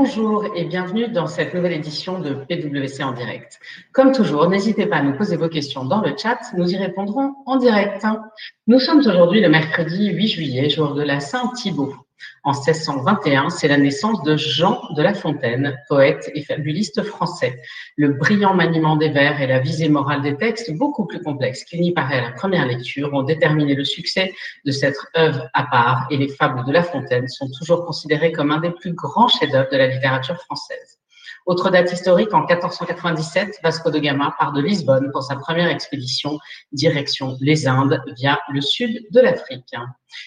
bonjour et bienvenue dans cette nouvelle édition de PWC en direct. Comme toujours, n'hésitez pas à nous poser vos questions dans le chat, nous y répondrons en direct. Nous sommes aujourd'hui le mercredi 8 juillet, jour de la Saint-Thibault. En 1621, c'est la naissance de Jean de La Fontaine, poète et fabuliste français. Le brillant maniement des vers et la visée morale des textes, beaucoup plus complexes qu'il n'y paraît à la première lecture, ont déterminé le succès de cette œuvre à part et les fables de La Fontaine sont toujours considérées comme un des plus grands chefs-d'œuvre de la littérature française. Autre date historique, en 1497, Vasco de Gama part de Lisbonne pour sa première expédition direction les Indes via le sud de l'Afrique.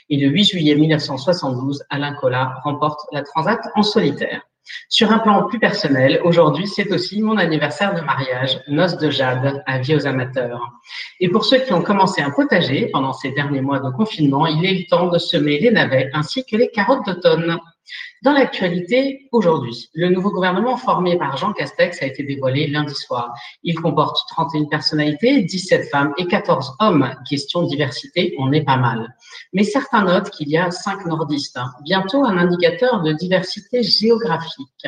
Et le 8 juillet 1972, Alain Collat remporte la Transat en solitaire. Sur un plan plus personnel, aujourd'hui, c'est aussi mon anniversaire de mariage, noce de jade, avis aux amateurs. Et pour ceux qui ont commencé un potager pendant ces derniers mois de confinement, il est le temps de semer les navets ainsi que les carottes d'automne. Dans l'actualité, aujourd'hui, le nouveau gouvernement formé par Jean Castex a été dévoilé lundi soir. Il comporte 31 personnalités, 17 femmes et 14 hommes. Question diversité, on est pas mal. Mais certains notent qu'il y a 5 nordistes. Bientôt un indicateur de diversité géographique.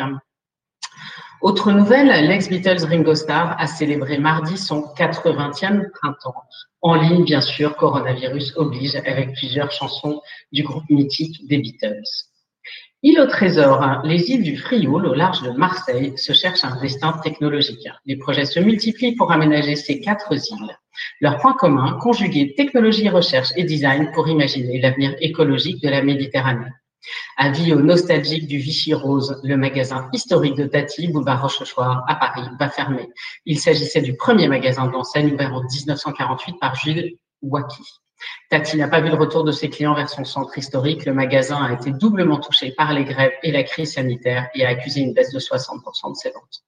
Autre nouvelle, l'ex-Beatles Ringo Starr a célébré mardi son 80e printemps. En ligne, bien sûr, coronavirus oblige, avec plusieurs chansons du groupe mythique des Beatles. Île au trésor, hein. les îles du Frioul, au large de Marseille, se cherchent un destin technologique. Les projets se multiplient pour aménager ces quatre îles. Leur point commun, conjuguer technologie, recherche et design pour imaginer l'avenir écologique de la Méditerranée. Avis aux nostalgiques du Vichy Rose, le magasin historique de Tati, boulevard Rochechouart, à Paris, va fermer. Il s'agissait du premier magasin d'enseigne ouvert en 1948 par Jules Wacky. Tati n'a pas vu le retour de ses clients vers son centre historique. Le magasin a été doublement touché par les grèves et la crise sanitaire et a accusé une baisse de 60% de ses ventes.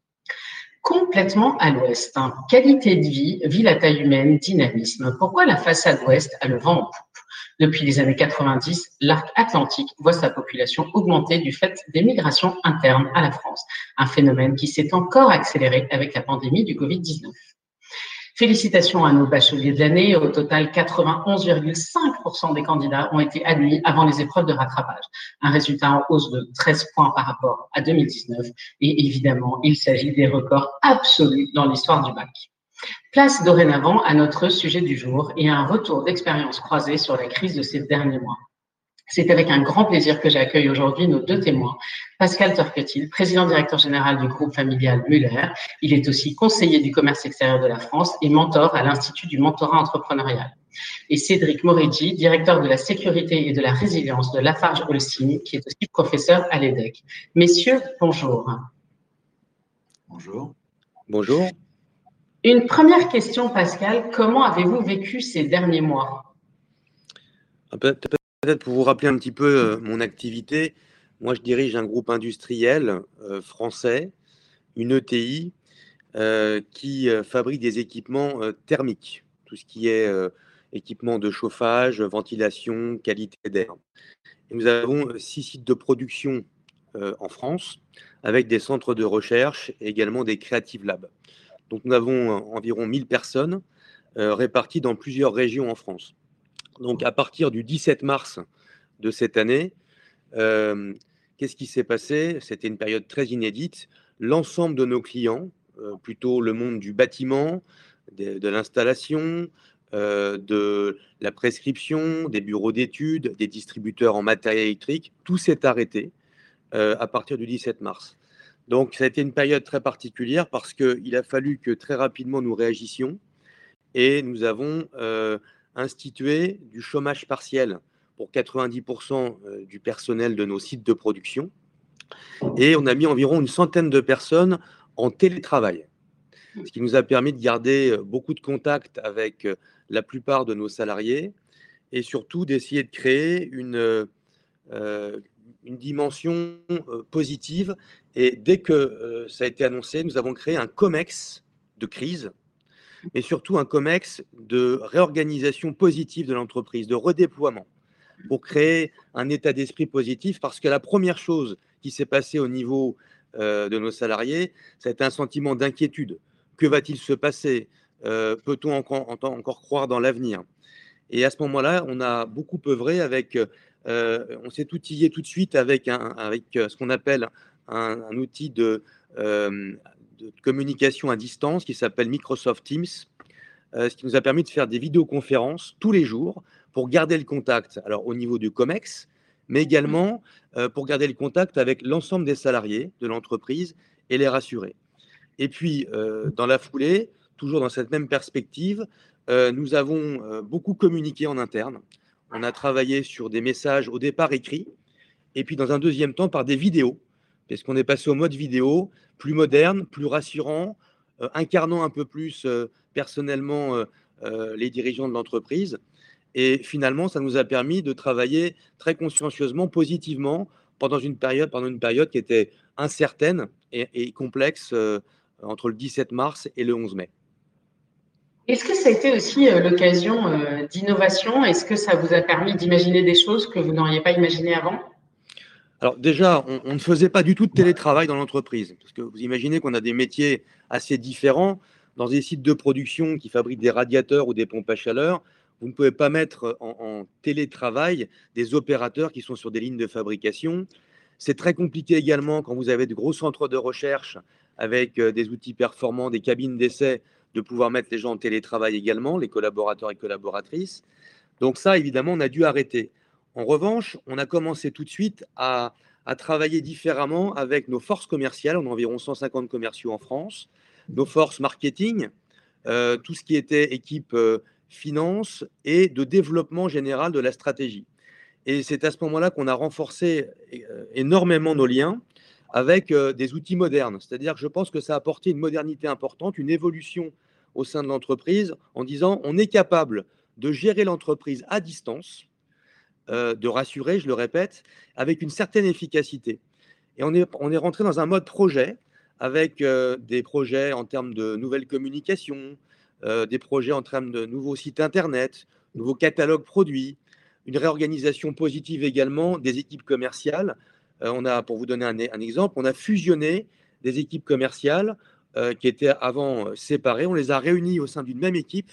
Complètement à l'ouest. Hein. Qualité de vie, ville à taille humaine, dynamisme. Pourquoi la façade ouest a le vent en poupe? Depuis les années 90, l'arc atlantique voit sa population augmenter du fait des migrations internes à la France, un phénomène qui s'est encore accéléré avec la pandémie du Covid-19. Félicitations à nos bacheliers de l'année. Au total, 91,5% des candidats ont été admis avant les épreuves de rattrapage. Un résultat en hausse de 13 points par rapport à 2019. Et évidemment, il s'agit des records absolus dans l'histoire du bac. Place dorénavant à notre sujet du jour et à un retour d'expérience croisée sur la crise de ces derniers mois. C'est avec un grand plaisir que j'accueille aujourd'hui nos deux témoins. Pascal Torquetil, président directeur général du groupe familial Muller. Il est aussi conseiller du commerce extérieur de la France et mentor à l'Institut du mentorat entrepreneurial. Et Cédric Moreggi, directeur de la sécurité et de la résilience de Lafarge Holcim, qui est aussi professeur à l'EDEC. Messieurs, bonjour. Bonjour. Bonjour. Une première question, Pascal. Comment avez-vous vécu ces derniers mois? Peut-être pour vous rappeler un petit peu euh, mon activité, moi je dirige un groupe industriel euh, français, une ETI, euh, qui fabrique des équipements thermiques, tout ce qui est équipement de chauffage, ventilation, qualité d'air. Nous avons six sites de production en France, avec des centres de recherche et également des Creative Labs. Donc nous avons environ 1000 personnes réparties dans plusieurs régions en France. Donc, à partir du 17 mars de cette année, euh, qu'est-ce qui s'est passé? C'était une période très inédite. L'ensemble de nos clients, euh, plutôt le monde du bâtiment, de, l'installation, euh, de la prescription, des bureaux d'études, des distributeurs en matériel électrique, tout s'est arrêté à partir du 17 mars. Donc, ça a été une période très particulière parce qu'il a fallu que très rapidement nous réagissions et nous avons instituer du chômage partiel pour 90% euh, du personnel de nos sites de production. Et on a mis environ une centaine de personnes en télétravail, ce qui nous a permis de garder euh, beaucoup de contacts avec euh, la plupart de nos salariés et surtout d'essayer de créer une, une dimension positive. Et dès que ça a été annoncé, nous avons créé un COMEX de crise mais surtout un COMEX de réorganisation positive de l'entreprise, de redéploiement, pour créer un état d'esprit positif, parce que la première chose qui s'est passée au niveau euh, de nos salariés, c'est un sentiment d'inquiétude. Que va-t-il se passer euh, Peut-on encore, croire dans l'avenir? Et à ce moment-là, on a beaucoup œuvré avec, euh, on s'est outillé tout de suite avec ce qu'on appelle un, outil de, de, communication à distance qui s'appelle Microsoft Teams, ce qui nous a permis de faire des vidéoconférences tous les jours pour garder le contact, alors au niveau du COMEX, mais également pour garder le contact avec l'ensemble des salariés de l'entreprise et les rassurer. Et puis, dans la foulée, toujours dans cette même perspective, nous avons beaucoup communiqué en interne. On a travaillé sur des messages au départ écrits, et puis dans un deuxième temps par des vidéos, parce qu'on est passé au mode vidéo, plus moderne, plus rassurant, incarnant un peu plus personnellement les dirigeants de l'entreprise? Et finalement, ça nous a permis de travailler très consciencieusement, positivement, pendant une période, pendant une période qui était incertaine et, complexe euh, entre le 17 mars et le 11 mai. Est-ce que ça a été aussi euh, l'occasion euh, d'innovation? Est-ce que ça vous a permis d'imaginer des choses que vous n'auriez pas imaginées avant? Alors déjà, on, ne faisait pas du tout de télétravail dans l'entreprise, parce que vous imaginez qu'on a des métiers assez différents. Dans des sites de production qui fabriquent des radiateurs ou des pompes à chaleur, vous ne pouvez pas mettre en, télétravail des opérateurs qui sont sur des lignes de fabrication. C'est très compliqué également quand vous avez de gros centres de recherche avec euh, des outils performants, des cabines d'essai, de pouvoir mettre les gens en télétravail également, les collaborateurs et collaboratrices. Donc ça, évidemment, on a dû arrêter. En revanche, on a commencé tout de suite à, travailler différemment avec nos forces commerciales. On a environ 150 commerciaux en France, nos forces marketing, euh, tout ce qui était équipe euh, finance et de développement général de la stratégie. Et c'est à ce moment-là qu'on a renforcé euh, énormément nos liens avec des outils modernes. C'est-à-dire que je pense que ça a apporté une modernité importante, une évolution au sein de l'entreprise en disant on est capable de gérer l'entreprise à distance, euh, de rassurer, je le répète, avec une certaine efficacité. Et on est, on est rentré dans un mode projet avec des projets en termes de nouvelles communications, euh, des projets en termes de nouveaux sites internet, nouveaux catalogues produits, une réorganisation positive également des équipes commerciales. Euh, on a, pour vous donner un, exemple, on a fusionné des équipes commerciales euh, qui étaient avant séparées. On les a réunies au sein d'une même équipe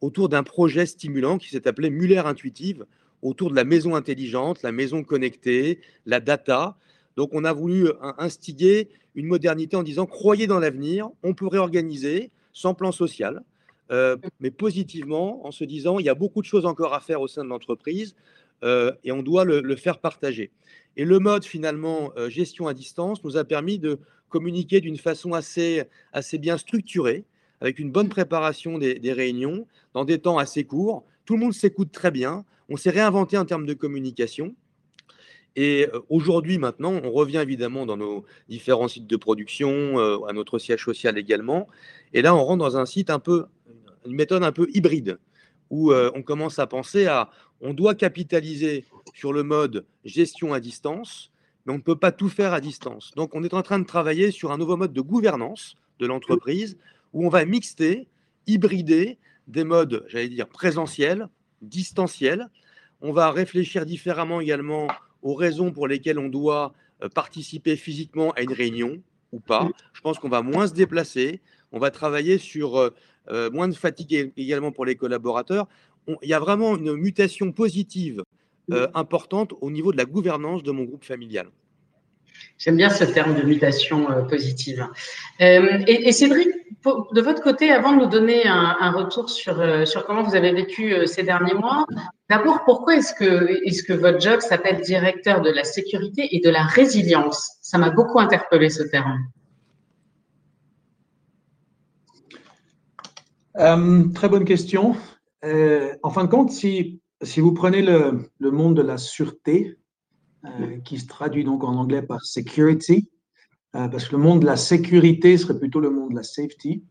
autour d'un projet stimulant qui s'est appelé Muller Intuitive, autour de la maison intelligente, la maison connectée, la data. Donc, on a voulu instiguer une modernité en disant croyez dans l'avenir, on peut réorganiser sans plan social, euh, mais positivement en se disant il y a beaucoup de choses encore à faire au sein de l'entreprise euh, et on doit le, faire partager. Et le mode finalement euh, gestion à distance nous a permis de communiquer d'une façon assez, assez bien structurée, avec une bonne préparation des réunions, dans des temps assez courts. Tout le monde s'écoute très bien. On s'est réinventé en termes de communication. Et aujourd'hui, maintenant, on revient évidemment dans nos différents sites de production, à notre siège social également. Et là, on rentre dans un site un peu une méthode un peu hybride, où euh, on commence à penser à, on doit capitaliser sur le mode gestion à distance, mais on ne peut pas tout faire à distance. Donc on est en train de travailler sur un nouveau mode de gouvernance de l'entreprise, où on va mixter, hybrider des modes, j'allais dire, présentiels, distanciels. On va réfléchir différemment également aux raisons pour lesquelles on doit euh, participer physiquement à une réunion ou pas. Je pense qu'on va moins se déplacer. On va travailler sur euh, euh, moins de fatigue également pour les collaborateurs. il y a vraiment une mutation positive euh, importante au niveau de la gouvernance de mon groupe familial. J'aime bien ce terme de mutation euh, positive. Et, Cédric, de votre côté, avant de nous donner un, retour sur, sur comment vous avez vécu ces derniers mois, d'abord, pourquoi est-ce que, est que votre job s'appelle directeur de la sécurité et de la résilience? Ça m'a beaucoup interpellé ce terme. Euh, très bonne question. Euh, en fin de compte, si, si vous prenez le, le, monde de la sûreté, euh, qui se traduit donc en anglais par security, parce que le monde de la sécurité serait plutôt le monde de la safety,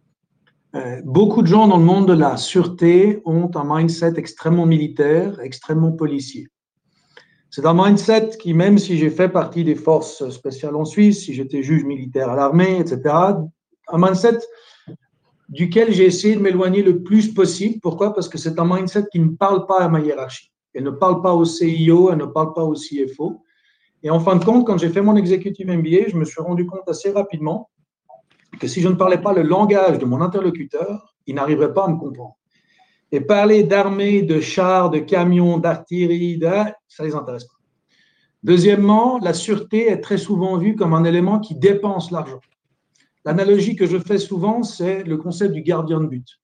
beaucoup de gens dans le monde de la sûreté ont un mindset extrêmement militaire, extrêmement policier. C'est un mindset qui, même si j'ai fait partie des forces spéciales en Suisse, si j'étais juge militaire à l'armée, etc., un mindset duquel j'ai essayé de m'éloigner le plus possible. Pourquoi? Parce que c'est un mindset qui ne parle pas à ma hiérarchie. Elle ne parle pas au CIO, elle ne parle pas au CFO. Et en fin de compte, quand j'ai fait mon executive MBA, je me suis rendu compte assez rapidement que si je ne parlais pas le langage de mon interlocuteur, il n'arriverait pas à me comprendre. Et parler d'armée, de chars, de camions, d'artillerie, ça ne les intéresse pas. Deuxièmement, la sûreté est très souvent vue comme un élément qui dépense l'argent. L'analogie que je fais souvent, c'est le concept du gardien de but.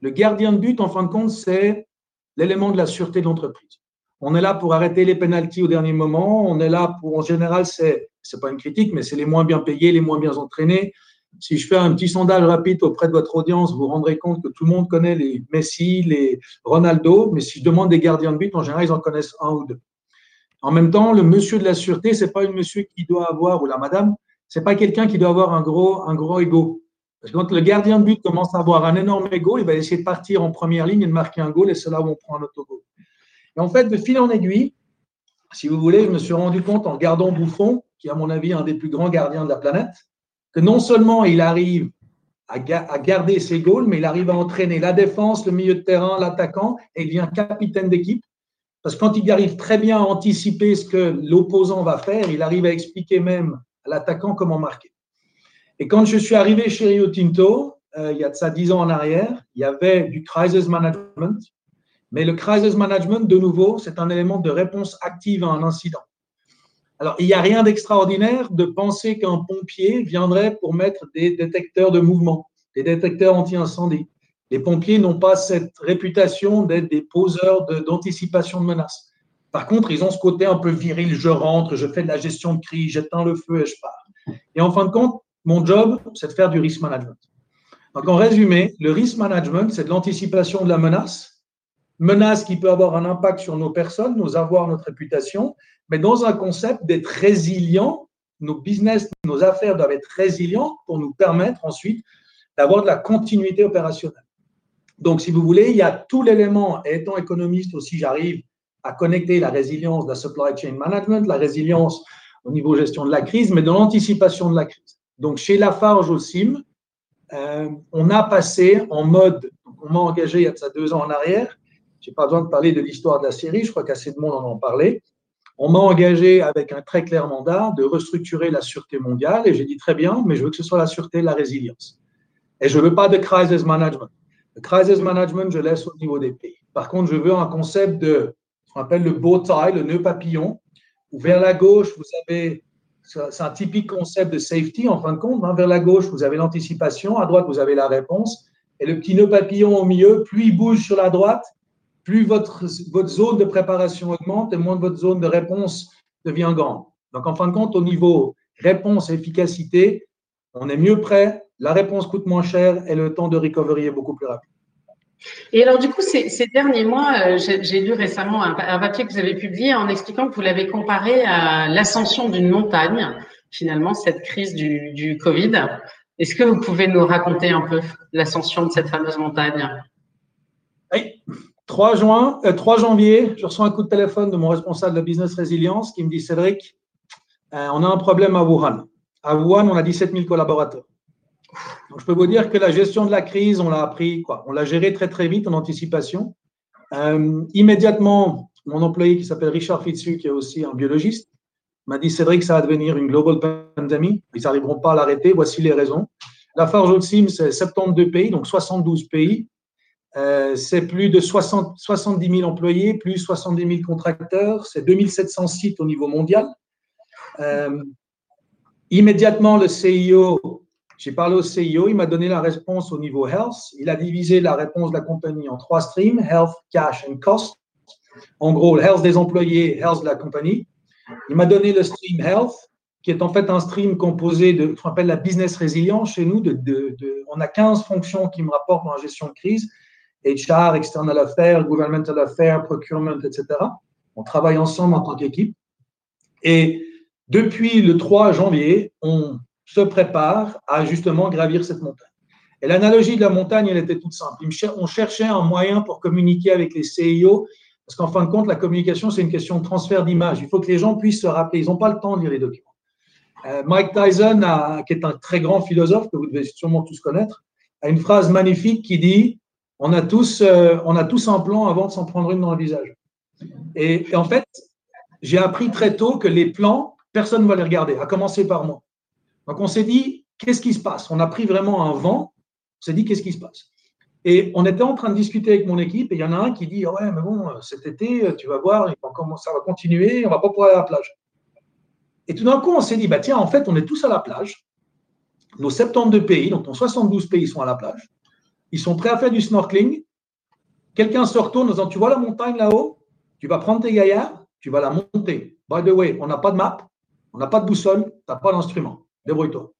Le gardien de but, en fin de compte, c'est l'élément de la sûreté de l'entreprise. On est là pour arrêter les pénalties au dernier moment. On est là pour, en général, c'est, c'est pas une critique, mais c'est les moins bien payés, les moins bien entraînés. Si je fais un petit sondage rapide auprès de votre audience, vous vous rendrez compte que tout le monde connaît les Messi, les Ronaldo, mais si je demande des gardiens de but, en général, ils en connaissent un ou deux. En même temps, le monsieur de la sûreté, c'est pas un monsieur qui doit avoir, ou la madame, c'est pas quelqu'un qui doit avoir un gros, un gros ego. Parce que quand le gardien de but commence à avoir un énorme ego, il va essayer de partir en première ligne et de marquer un goal, et c'est là où on prend un autogol. Et en fait, de fil en aiguille, si vous voulez, je me suis rendu compte en regardant Bouffon, qui est à mon avis un des plus grands gardiens de la planète, que non seulement il arrive à, garder ses goals, mais il arrive à entraîner la défense, le milieu de terrain, l'attaquant, et il devient capitaine d'équipe. Parce que quand il arrive très bien à anticiper ce que l'opposant va faire, il arrive à expliquer même à l'attaquant comment marquer. Et quand je suis arrivé chez Rio Tinto, euh, il y a de ça dix ans en arrière, il y avait du crisis management. Mais le crisis management, de nouveau, c'est un élément de réponse active à un incident. Alors, il n'y a rien d'extraordinaire de penser qu'un pompier viendrait pour mettre des détecteurs de mouvement, des détecteurs anti-incendie. Les pompiers n'ont pas cette réputation d'être des poseurs d'anticipation de, menaces. Par contre, ils ont ce côté un peu viril, je rentre, je fais de la gestion de crise, j'éteins le feu et je pars. Et en fin de compte, mon job, c'est de faire du risk management. Donc, en résumé, le risk management, c'est de l'anticipation de la menace, menace qui peut avoir un impact sur nos personnes, nos avoirs, notre réputation, mais dans un concept d'être résilient. Nos business, nos affaires doivent être résilients pour nous permettre ensuite d'avoir de la continuité opérationnelle. Donc, si vous voulez, il y a tout l'élément, étant économiste aussi, j'arrive à connecter la résilience de la supply chain management, la résilience au niveau gestion de la crise, mais dans l'anticipation de la crise. Donc, chez Lafarge au CIM, euh, on a passé en mode, on m'a engagé il y a deux ans en arrière, je n'ai pas besoin de parler de l'histoire de la série, je crois qu'assez de monde en a parlé. On m'a engagé avec un très clair mandat de restructurer la sûreté mondiale et j'ai dit très bien, mais je veux que ce soit la sûreté et la résilience. Et je ne veux pas de crisis management. Le crisis management, je laisse au niveau des pays. Par contre, je veux un concept de, ce qu'on appelle le bow tie, le nœud papillon, où vers la gauche, vous avez c'est un typique concept de safety en fin de compte. Hein. Vers la gauche, vous avez l'anticipation, à droite, vous avez la réponse. Et le petit nœud papillon au milieu, plus il bouge sur la droite, plus votre, votre zone de préparation augmente et moins votre zone de réponse devient grande. Donc, en fin de compte, au niveau réponse et efficacité, on est mieux prêt, la réponse coûte moins cher et le temps de recovery est beaucoup plus rapide. Et alors, du coup, ces, derniers mois, euh, j'ai lu récemment un, papier que vous avez publié en expliquant que vous l'avez comparé à l'ascension d'une montagne, finalement, cette crise du, du Covid. Est-ce que vous pouvez nous raconter un peu l'ascension de cette fameuse montagne? Oui. 3, juin, 3 euh, janvier, je reçois un coup de téléphone de mon responsable de business résilience qui me dit Cédric, euh, on a un problème à Wuhan. À Wuhan, on a 17 000 collaborateurs. Je peux vous dire que la gestion de la crise, on l'a appris, quoi. On l'a géré très, très vite en anticipation. Euh, immédiatement, mon employé qui s'appelle Richard Fitzu, qui est aussi un biologiste, m'a dit Cédric, ça va devenir une global pandemic. Ils n'arriveront pas à l'arrêter. Voici les raisons. La Forge Ultim, c'est 72 pays, donc 72 pays. Euh, c'est plus de 60, 70 000 employés, plus 70 000 contracteurs, c'est 2700 sites au niveau mondial. Euh, immédiatement, le CIO j'ai parlé au CIO, il m'a donné la réponse au niveau health. Il a divisé la réponse de la compagnie en trois streams, health, cash and cost. En gros, health des employés, health de la compagnie. Il m'a donné le stream health, qui est en fait un stream composé de ce qu'on appelle la business résilience chez nous. On a 15 fonctions qui me rapportent dans la gestion de crise. HR, external affairs, governmental affairs, procurement, etc. On travaille ensemble en tant qu'équipe. Et depuis le 3 janvier, on se prépare à justement gravir cette montagne. Et l'analogie de la montagne, elle était toute simple. On cherchait un moyen pour communiquer avec les CIO, parce qu'en fin de compte, la communication, c'est une question de transfert d'image. Il faut que les gens puissent se rappeler. Ils n'ont pas le temps de lire les documents. Euh, Mike Tyson, qui est un très grand philosophe que vous devez sûrement tous connaître, a une phrase magnifique qui dit on a tous, euh, on a tous un plan avant de s'en prendre une dans le visage. Et, en fait, j'ai appris très tôt que les plans, personne ne va les regarder, à commencer par moi. Donc on s'est dit, qu'est-ce qui se passe? On a pris vraiment un vent, on s'est dit, qu'est-ce qui se passe? Et on était en train de discuter avec mon équipe et il y en a un qui dit Ouais, mais bon, cet été, tu vas voir, ça va continuer, on va pas pouvoir aller à la plage. Et tout d'un coup, on s'est dit bah, Tiens, en fait, on est tous à la plage. Nos 72 pays, donc nos 72 pays sont à la plage. Ils sont prêts à faire du snorkeling. Quelqu'un se retourne en disant Tu vois la montagne là-haut? Tu vas prendre tes gaillards, tu vas la monter. By the way, on n'a pas de map, on n'a pas de boussole, tu n'as pas d'instrument. Débrouille-toi.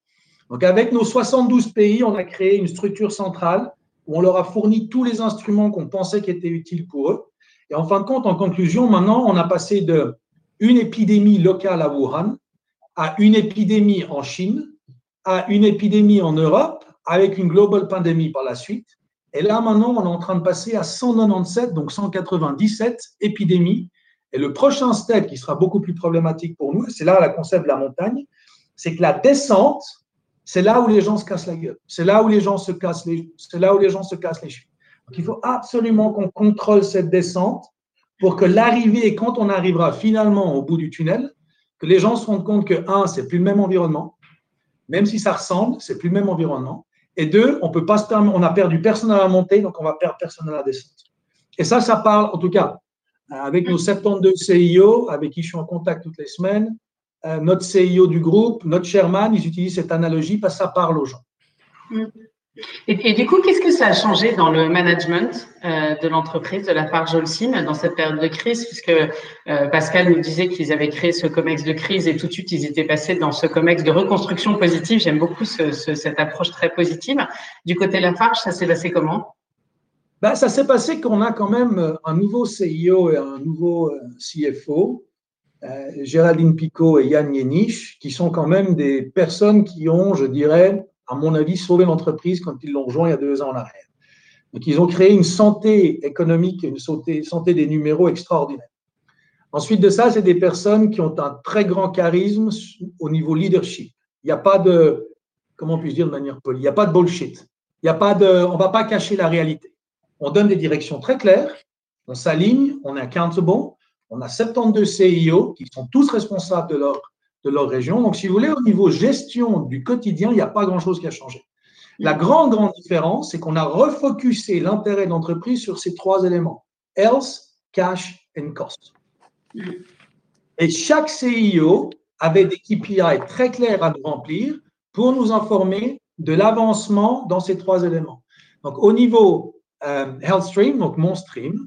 Donc, avec nos 72 pays, on a créé une structure centrale où on leur a fourni tous les instruments qu'on pensait qui étaient utiles pour eux. Et en fin de compte, en conclusion, maintenant, on a passé de une épidémie locale à Wuhan à une épidémie en Chine, à une épidémie en Europe, avec une global pandémie par la suite. Et là, maintenant, on est en train de passer à 197, donc 197 épidémies. Et le prochain step qui sera beaucoup plus problématique pour nous, c'est là le concept de la montagne, c'est que la descente c'est là où les gens se cassent la gueule. C'est là où les gens se cassent les, c'est là où les gens se cassent les cheveux. Donc, il faut absolument qu'on contrôle cette descente pour que l'arrivée, quand on arrivera finalement au bout du tunnel, que les gens se rendent compte que, un, c'est plus le même environnement, même si ça ressemble, c'est plus le même environnement. Et deux, on peut pas se on a perdu personne à la montée, donc on va perdre personne à la descente. Et ça, ça parle, en tout cas, avec nos 72 CIO, avec qui je suis en contact toutes les semaines, euh, notre CIO du groupe, notre chairman, ils utilisent cette analogie parce que ça parle aux gens. Et, du coup, qu'est-ce que ça a changé dans le management euh, de l'entreprise de la part Jolsim dans cette période de crise? Puisque euh, Pascal nous disait qu'ils avaient créé ce COMEX de crise et tout de suite, ils étaient passés dans ce COMEX de reconstruction positive. J'aime beaucoup cette approche très positive. Du côté de la Farge, ça s'est passé comment? Ben, Ça s'est passé qu'on a quand même un nouveau CIO et un nouveau CFO euh, Géraldine Picot et Yann Yenich, qui sont quand même des personnes qui ont, je dirais, à mon avis, sauvé l'entreprise quand ils l'ont rejoint il y a deux ans en arrière. Donc, ils ont créé une santé économique, une santé, des numéros extraordinaire. Ensuite de ça, c'est des personnes qui ont un très grand charisme au niveau leadership. Il n'y a pas de, comment puis-je dire de manière polie, il n'y a pas de bullshit. Il a pas de, on ne va pas cacher la réalité. On donne des directions très claires, on s'aligne, on est accountable, on a 72 CIO qui sont tous responsables de leur, de leur région. Donc, si vous voulez, au niveau gestion du quotidien, il n'y a pas grand-chose qui a changé. La grande, grande différence, c'est qu'on a refocusé l'intérêt de l'entreprise sur ces trois éléments. Health, cash and cost. Et chaque CIO avait des KPI très clairs à nous remplir pour nous informer de l'avancement dans ces trois éléments. Donc, au niveau euh, Health Stream, donc mon stream,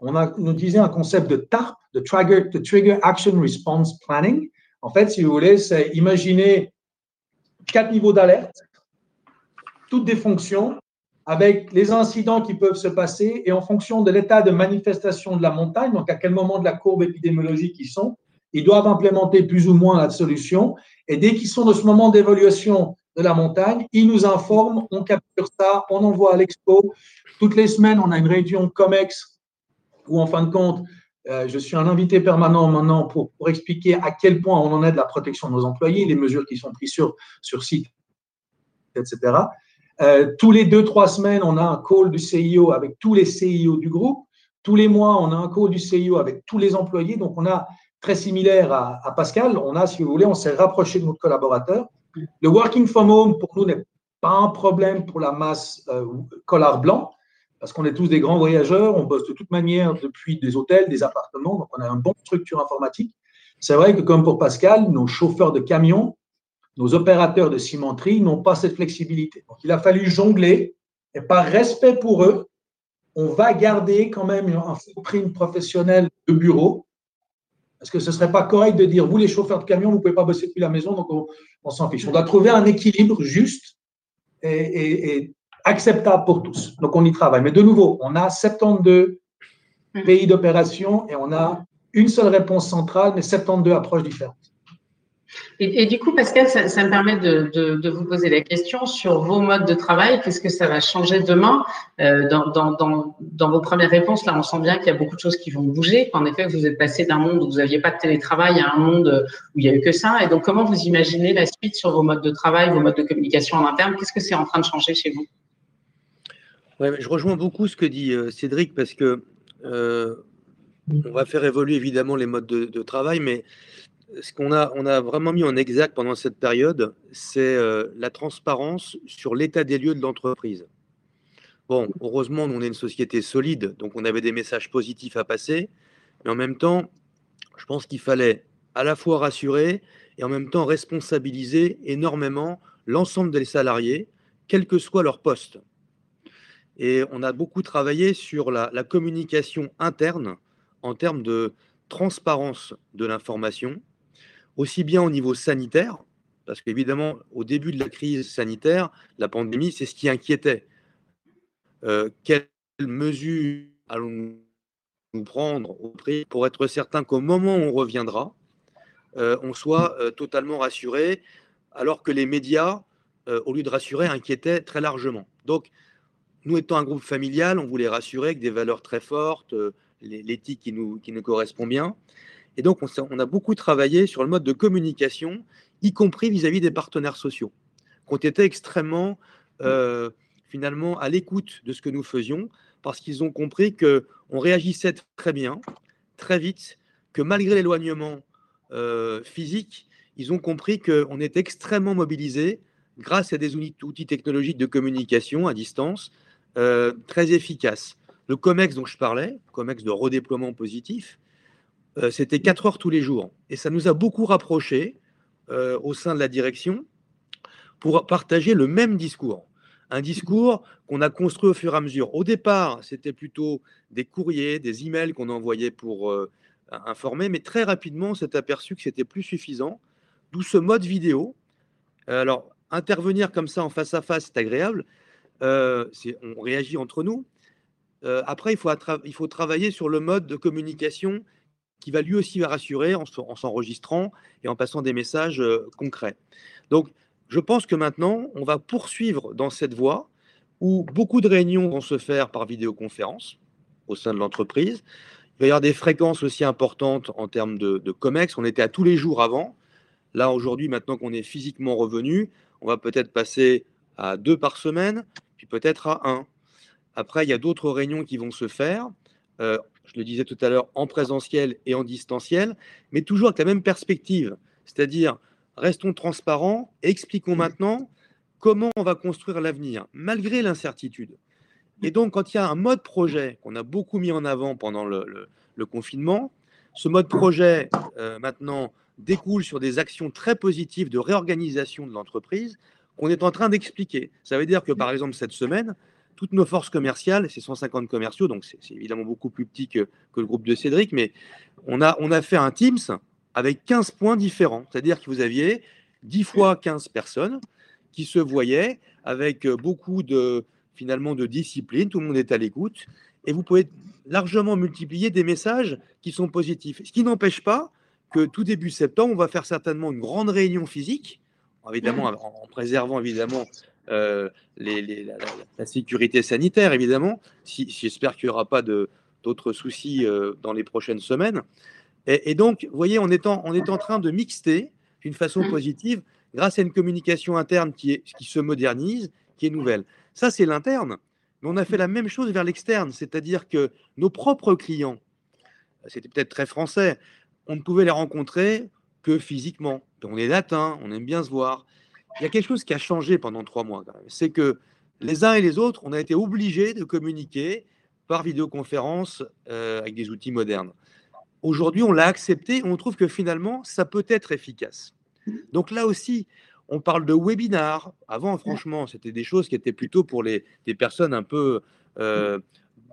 on a disait un concept de TARP, de Trigger, de Trigger Action Response Planning. En fait, si vous voulez, c'est imaginer quatre niveaux d'alerte, toutes des fonctions avec les incidents qui peuvent se passer et en fonction de l'état de manifestation de la montagne, donc à quel moment de la courbe épidémiologique ils sont, ils doivent implémenter plus ou moins la solution. Et dès qu'ils sont dans ce moment d'évaluation de la montagne, ils nous informent, on capture ça, on envoie à l'expo. Toutes les semaines, on a une réunion COMEX où en fin de compte, euh, je suis un invité permanent maintenant pour, expliquer à quel point on en est de la protection de nos employés, les mesures qui sont prises sur, site, etc. Euh, tous les deux, trois semaines, on a un call du CIO avec tous les CIO du groupe. Tous les mois, on a un call du CIO avec tous les employés. Donc, on a très similaire à, Pascal. On a, si vous voulez, on s'est rapproché de notre collaborateur. Le working from home, pour nous, n'est pas un problème pour la masse euh, blanc parce qu'on est tous des grands voyageurs, on bosse de toute manière depuis des hôtels, des appartements, donc on a une bonne structure informatique. C'est vrai que comme pour Pascal, nos chauffeurs de camions, nos opérateurs de cimenterie n'ont pas cette flexibilité. Donc il a fallu jongler et par respect pour eux, on va garder quand même un footprint professionnel de bureau parce que ce ne serait pas correct de dire, vous les chauffeurs de camions, vous ne pouvez pas bosser depuis la maison, donc on, s'en fiche. On doit trouver un équilibre juste et, et, acceptable pour tous. Donc, on y travaille. Mais de nouveau, on a 72 hmm. pays d'opération et on a une seule réponse centrale, mais 72 approches différentes. Et, du coup, Pascal, ça, me permet de, vous poser la question sur vos modes de travail. Qu'est-ce que ça va changer demain? Euh, dans, vos premières réponses, là, on sent bien qu'il y a beaucoup de choses qui vont bouger. En effet, vous êtes passé d'un monde où vous n'aviez pas de télétravail à un monde où il n'y a eu que ça. Et donc, comment vous imaginez la suite sur vos modes de travail, vos modes de communication en interne? Qu'est-ce que c'est en train de changer chez vous? Je rejoins beaucoup ce que dit euh, Cédric parce que euh, on va faire évoluer évidemment les modes de, travail, mais ce qu'on a, on a vraiment mis en exact pendant cette période, c'est euh, la transparence sur l'état des lieux de l'entreprise. Bon, heureusement, on est une société solide, donc on avait des messages positifs à passer, mais en même temps, je pense qu'il fallait à la fois rassurer et en même temps responsabiliser énormément l'ensemble des salariés, quel que soit leur poste. Et on a beaucoup travaillé sur la, communication interne en termes de transparence de l'information, aussi bien au niveau sanitaire, parce qu'évidemment, au début de la crise sanitaire, la pandémie, c'est ce qui inquiétait. Euh, quelles mesures allons-nous prendre pour être certain qu'au moment où on reviendra, euh, on soit euh, totalement rassuré, alors que les médias, au lieu de rassurer, inquiétaient très largement. Donc, nous étant un groupe familial, on voulait rassurer avec des valeurs très fortes, l'éthique qui nous, qui nous correspond bien. Et donc, on, a beaucoup travaillé sur le mode de communication, y compris vis-à-vis des partenaires sociaux, qui ont été extrêmement, euh, finalement, à l'écoute de ce que nous faisions, parce qu'ils ont compris qu'on réagissait très bien, très vite, que malgré l'éloignement euh, physique, ils ont compris qu'on était extrêmement mobilisés grâce à des outils technologiques de communication à distance euh, très efficaces. Le COMEX dont je parlais, COMEX de redéploiement positif, euh, c'était quatre heures tous les jours. Et ça nous a beaucoup rapprochés euh, au sein de la direction pour partager le même discours. Un discours qu'on a construit au fur et à mesure. Au départ, c'était plutôt des courriers, des emails qu'on envoyait pour informer, mais très rapidement, on s'est aperçu que c'était plus suffisant. D'où ce mode vidéo. alors, intervenir comme ça en face à face, c'est agréable. On réagit entre nous. après, il faut, il faut travailler sur le mode de communication qui va lui aussi rassurer en s'enregistrant et en passant des messages euh, concrets. Donc, je pense que maintenant, on va poursuivre dans cette voie où beaucoup de réunions vont se faire par vidéoconférence au sein de l'entreprise. Il va y avoir des fréquences aussi importantes en termes de COMEX. On était à tous les jours avant. Là, aujourd'hui, maintenant qu'on est physiquement revenu, on va peut-être passer à deux par semaine, puis peut-être à un. Après, il y a d'autres réunions qui vont se faire. Euh, je le disais tout à l'heure, en présentiel et en distanciel, mais toujours avec la même perspective, c'est-à-dire restons transparents expliquons mmh. maintenant comment on va construire l'avenir, malgré l'incertitude. Et donc, quand il y a un mode projet qu'on a beaucoup mis en avant pendant le, confinement, ce mode projet, euh, maintenant, découle sur des actions très positives de réorganisation de l'entreprise qu'on est en train d'expliquer. Ça veut dire que, par exemple, cette semaine, toutes nos forces commerciales, c'est 150 commerciaux, donc c'est évidemment beaucoup plus petit que, le groupe de Cédric, mais on a, on a fait un Teams avec 15 points différents. C'est-à-dire que vous aviez 10 fois 15 personnes qui se voyaient avec beaucoup de, finalement, de discipline, tout le monde est à l'écoute, et vous pouvez largement multiplier des messages qui sont positifs. Ce qui n'empêche pas que tout début septembre, on va faire certainement une grande réunion physique, évidemment en préservant évidemment euh, la, sécurité sanitaire, évidemment. Si, J'espère qu'il n'y aura pas d'autres soucis euh, dans les prochaines semaines. Et, donc, vous voyez, on est, en, on est en train de mixter d'une façon mmh. positive grâce à une communication interne qui, est, qui se modernise, qui est nouvelle. Ça, c'est l'interne. Mais on a fait la même chose vers l'externe, c'est-à-dire que nos propres clients, c'était peut-être très français, on ne pouvait les rencontrer que physiquement. On est latin, on aime bien se voir il y a quelque chose qui a changé pendant trois mois. C'est que les uns et les autres, on a été obligés de communiquer par vidéoconférence euh, avec des outils modernes. Aujourd'hui, on l'a accepté on trouve que finalement, ça peut être efficace. Donc là aussi, on parle de webinars. Avant, franchement, c'était des choses qui étaient plutôt pour les, des personnes un peu euh,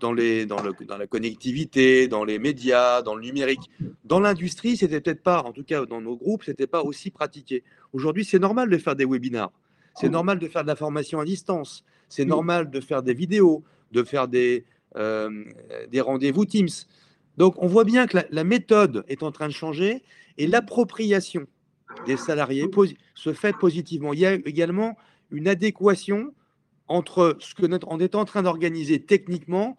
dans, les, dans, le, dans la connectivité, dans les médias, dans le numérique. Dans l'industrie, c'était peut-être pas, en tout cas dans nos groupes, c'était pas aussi pratiqué. Aujourd'hui, c'est normal de faire des webinars. C'est normal de faire de la formation à distance. C'est normal de faire des vidéos, de faire des, euh, des rendez-vous Teams. Donc, on voit bien que la, méthode est en train de changer et l'appropriation des salariés se fait positivement. Il y a également une adéquation entre ce que on est en train d'organiser techniquement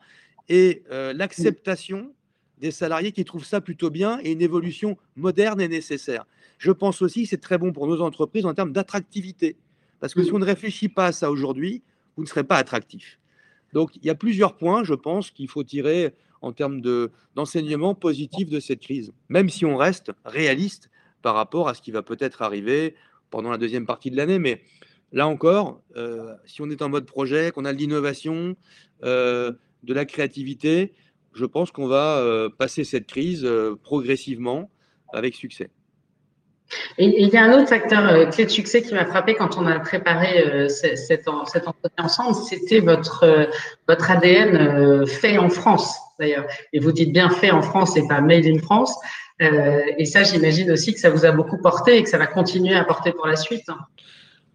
et euh, l'acceptation des salariés qui trouvent ça plutôt bien et une évolution moderne et nécessaire. Je pense aussi que c'est très bon pour nos entreprises en termes d'attractivité. Parce que si on ne réfléchit pas à ça aujourd'hui, vous ne serez pas attractif. Donc, il y a plusieurs points, je pense, qu'il faut tirer en termes d'enseignement positif de cette crise, même si on reste réaliste par rapport à ce qui va peut-être arriver pendant la deuxième partie de l'année. Mais là encore, si on est en mode projet, qu'on a de l'innovation, de la créativité, je pense qu'on va passer cette crise progressivement avec succès. Et il y a un autre facteur euh, clé de succès qui m'a frappé quand on a préparé euh, cet, entretien ensemble, c'était votre, euh, ADN fait en France, d'ailleurs. Et vous dites bien fait en France et pas made in France. et ça, j'imagine aussi que ça vous a beaucoup porté et que ça va continuer à porter pour la suite.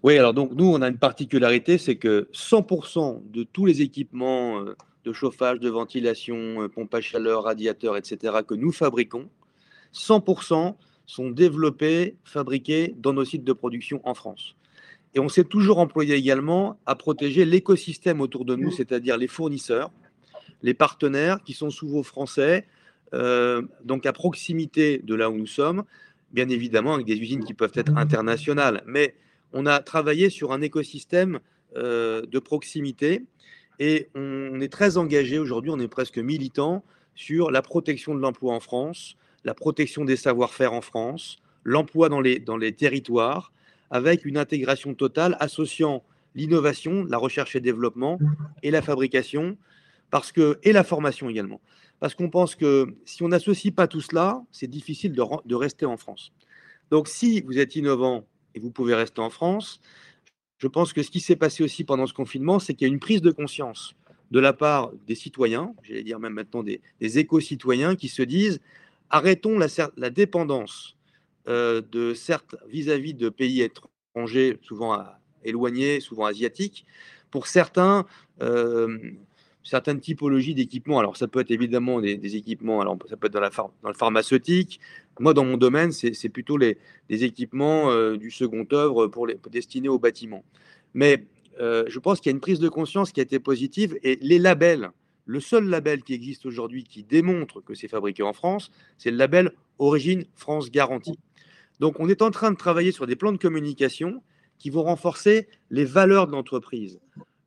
Oui, alors donc nous, on a une particularité, c'est que 100% de tous les équipements de chauffage, de ventilation, pompe à chaleur, radiateurs, etc., que nous fabriquons, 100% sont développés, fabriqués dans nos sites de production en France. Et on s'est toujours employé également à protéger l'écosystème autour de nous, c'est-à-dire les fournisseurs, les partenaires qui sont souvent français, euh, donc à proximité de là où nous sommes, bien évidemment avec des usines qui peuvent être internationales. Mais on a travaillé sur un écosystème euh, de proximité et on est très engagé aujourd'hui, on est presque militant sur la protection de l'emploi en France, la protection des savoir-faire en France, l'emploi dans les, dans les territoires, avec une intégration totale associant l'innovation, la recherche et développement et la fabrication, parce que, et la formation également. Parce qu'on pense que si on n'associe pas tout cela, c'est difficile de, de rester en France. Donc si vous êtes innovant et vous pouvez rester en France, je pense que ce qui s'est passé aussi pendant ce confinement, c'est qu'il y a une prise de conscience de la part des citoyens, j'allais dire même maintenant des, des éco-citoyens, qui se disent arrêtons la, dépendance euh, vis-à-vis de pays étrangers, souvent éloignés, souvent asiatiques. Pour certains, euh, certaines typologies d'équipements, alors ça peut être évidemment des, équipements, alors ça peut être dans, la dans le pharmaceutique. Moi, dans mon domaine, c'est plutôt les, équipements euh, du second œuvre pour les, destinés aux bâtiments. Mais je pense qu'il y a une prise de conscience qui a été positive et les labels le seul label qui existe aujourd'hui qui démontre que c'est fabriqué en France, c'est le label Origine France Garantie. Donc on est en train de travailler sur des plans de communication qui vont renforcer les valeurs de l'entreprise.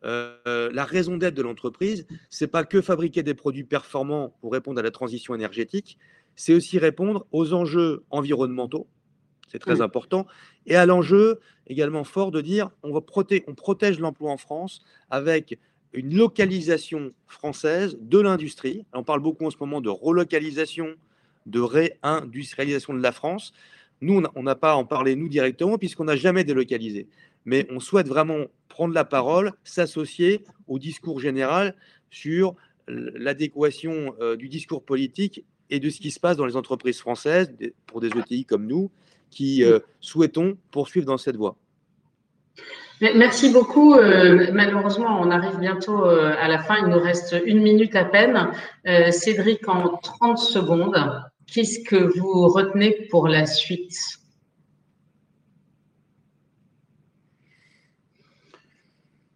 Euh, la raison d'être de l'entreprise, c'est pas que fabriquer des produits performants pour répondre à la transition énergétique, c'est aussi répondre aux enjeux environnementaux, c'est très important, et à l'enjeu également fort de dire on, va on protège l'emploi en France avec une localisation française de l'industrie. On parle beaucoup en ce moment de relocalisation, de réindustrialisation de la France. Nous, on n'a pas à en parler, nous, directement, puisqu'on n'a jamais délocalisé. Mais on souhaite vraiment prendre la parole, s'associer au discours général sur l'adéquation euh, du discours politique et de ce qui se passe dans les entreprises françaises, pour des ETI comme nous, qui euh, souhaitons poursuivre dans cette voie. Merci beaucoup. Euh, malheureusement, on arrive bientôt à la fin. Il nous reste une minute à peine. Cédric, en 30 secondes, qu'est-ce que vous retenez pour la suite?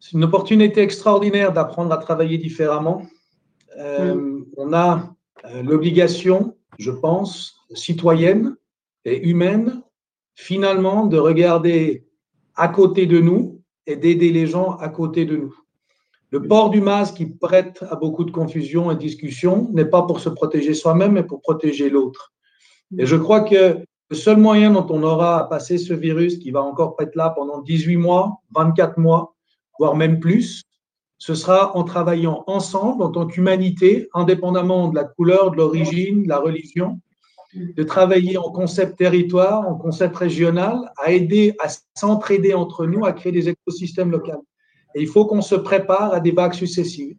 C'est une opportunité extraordinaire d'apprendre à travailler différemment. Mm. On a l'obligation, je pense, citoyenne et humaine, finalement, de regarder à côté de nous et d'aider les gens à côté de nous. Le port du masque qui prête à beaucoup de confusion et de discussion n'est pas pour se protéger soi-même, mais pour protéger l'autre. Et je crois que le seul moyen dont on aura à passer ce virus qui va encore être là pendant 18 mois, 24 mois, voire même plus, ce sera en travaillant ensemble en tant qu'humanité, indépendamment de la couleur, de l'origine, de la religion, de travailler en concept territoire, en concept régional, à aider, à s'entraider entre nous, à créer des écosystèmes locaux. Et il faut qu'on se prépare à des vagues successives.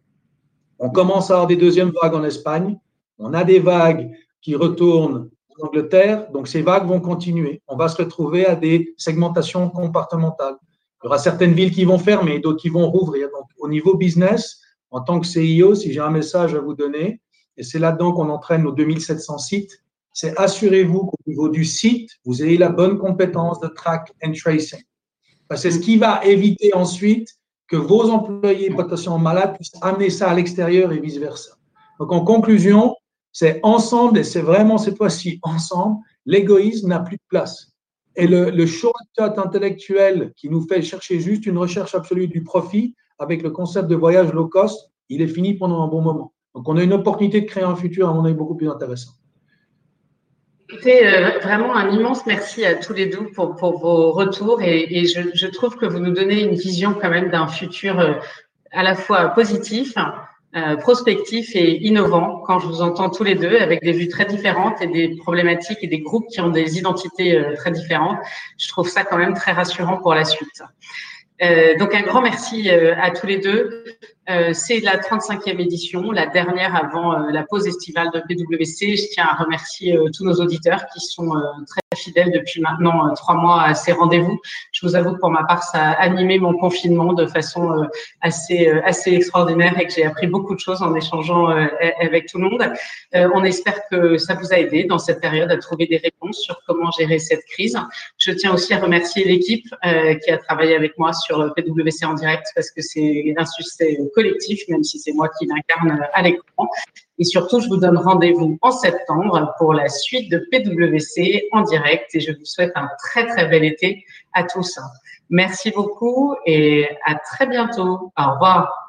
On commence à avoir des deuxièmes vagues en Espagne. On a des vagues qui retournent en Angleterre. Donc, ces vagues vont continuer. On va se retrouver à des segmentations comportementales. Il y aura certaines villes qui vont fermer, d'autres qui vont rouvrir. Donc, au niveau business, en tant que CIO, si j'ai un message à vous donner, et c'est là-dedans qu'on entraîne nos 2700 sites, c'est assurez-vous qu'au niveau du site, vous ayez la bonne compétence de track and tracing. C'est ce qui va éviter ensuite que vos employés potentiellement malades puissent amener ça à l'extérieur et vice-versa. Donc, en conclusion, c'est ensemble, et c'est vraiment cette fois-ci ensemble, l'égoïsme n'a plus de place. Et le, le shortcut intellectuel qui nous fait chercher juste une recherche absolue du profit avec le concept de voyage low cost, il est fini pendant un bon moment. Donc, on a une opportunité de créer un futur, à mon avis, beaucoup plus intéressant. C'était euh, vraiment un immense merci à tous les deux pour, vos retours et, je, trouve que vous nous donnez une vision quand même d'un futur euh, à la fois positif, euh, prospectif et innovant quand je vous entends tous les deux avec des vues très différentes et des problématiques et des groupes qui ont des identités euh, très différentes. Je trouve ça quand même très rassurant pour la suite. Euh, donc un grand merci euh, à tous les deux. C'est la 35e édition, la dernière avant la pause estivale de PwC. Je tiens à remercier tous nos auditeurs qui sont très fidèles depuis maintenant trois mois à ces rendez-vous. Je vous avoue que pour ma part, ça a animé mon confinement de façon assez assez extraordinaire et que j'ai appris beaucoup de choses en échangeant avec tout le monde. on espère que ça vous a aidé dans cette période à trouver des réponses sur comment gérer cette crise. Je tiens aussi à remercier l'équipe qui a travaillé avec moi sur PwC en direct parce que c'est un succès collectif, même si c'est moi qui l'incarne à l'écran. Et surtout, je vous donne rendez-vous en septembre pour la suite de PwC en direct et je vous souhaite un très très bel été à tous. Merci beaucoup et à très bientôt. Au revoir.